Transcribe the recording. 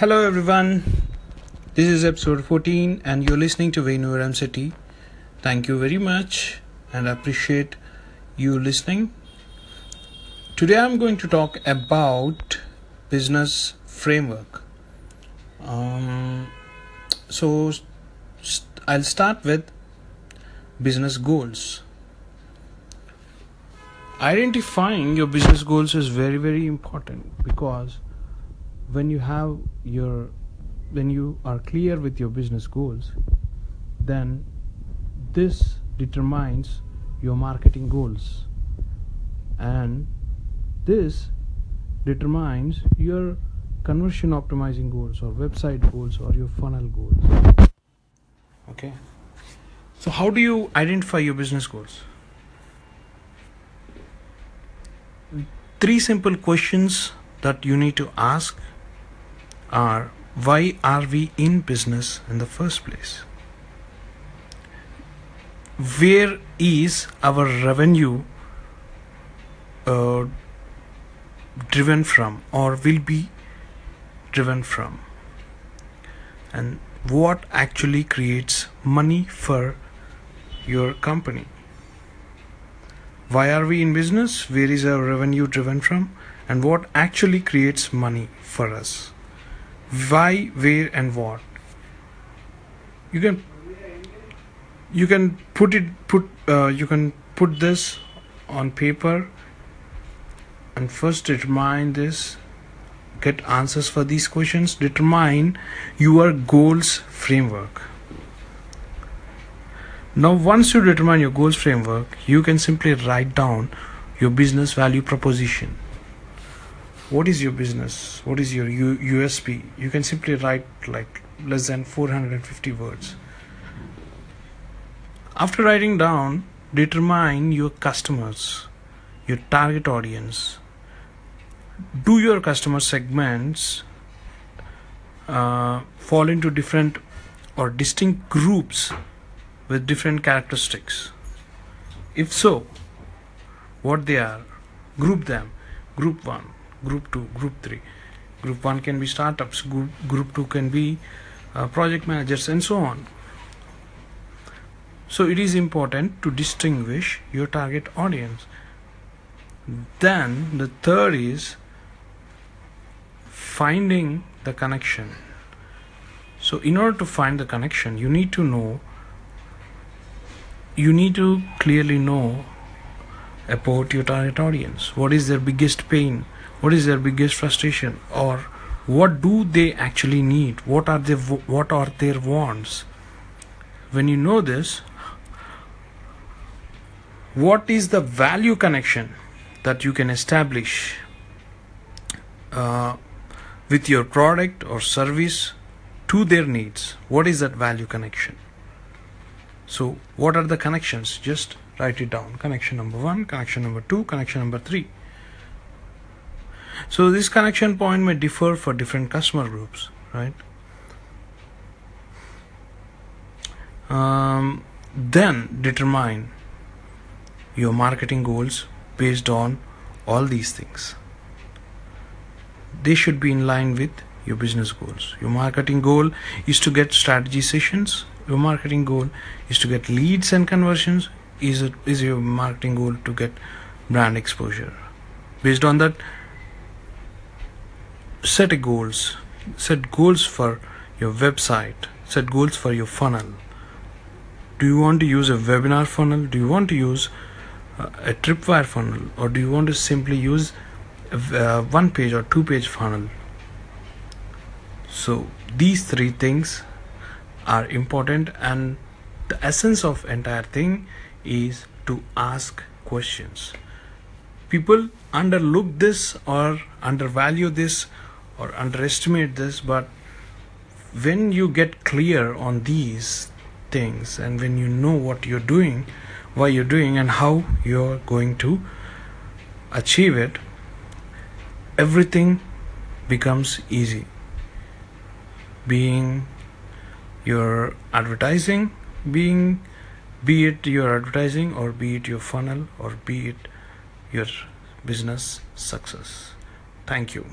Hello everyone. This is episode 14 and you're listening to Venu City. Thank you very much and I appreciate you listening. Today I'm going to talk about business framework. Um, so st- I'll start with business goals. Identifying your business goals is very very important because when you have your when you are clear with your business goals then this determines your marketing goals. And this determines your conversion optimizing goals or website goals or your funnel goals. Okay. So how do you identify your business goals? Three simple questions that you need to ask are why are we in business in the first place? Where is our revenue uh, driven from or will be driven from? And what actually creates money for your company? Why are we in business? Where is our revenue driven from? And what actually creates money for us? Why where and what? You can you can put it put uh, you can put this on paper and first determine this get answers for these questions determine your goals framework. Now once you determine your goals framework you can simply write down your business value proposition what is your business? What is your U- usp you can simply write like less than 450 words. After writing down determine your customers your target audience. Do your customer segments uh, fall into different or distinct groups with different characteristics? If so what they are group them. Group 1 group 2 group 3 group 1 can be startups group, group 2 can be uh, project managers and so on. So it is important to distinguish your target audience. Then the third is finding the connection. So in order to find the connection you need to know you need to clearly know about your target audience. What is their biggest pain what is their biggest frustration? Or what do they actually need? What are their what are their wants? When you know this what is the value connection that you can establish uh, with your product or service to their needs? What is that value connection? So what are the connections? Just write it down. Connection number 1 connection number 2 connection number 3 so this connection point may differ for different customer groups right? Um, then determine your marketing goals based on all these things. They should be in line with your business goals. Your marketing goal is to get strategy sessions. Your marketing goal is to get leads and conversions. Is it is your marketing goal to get brand exposure? Based on that set goals set goals for your website set goals for your funnel. Do you want to use a webinar funnel? Do you want to use a tripwire funnel? Or do you want to simply use a, uh, one page or two page funnel? So these three things are important and the essence of entire thing is to ask questions. People underlook this or undervalue this or underestimate this but when you get clear on these things and when you know what you're doing why you're doing and how you're going to achieve it everything becomes easy. Being your advertising being be it your advertising or be it your funnel or be it your business success. Thank you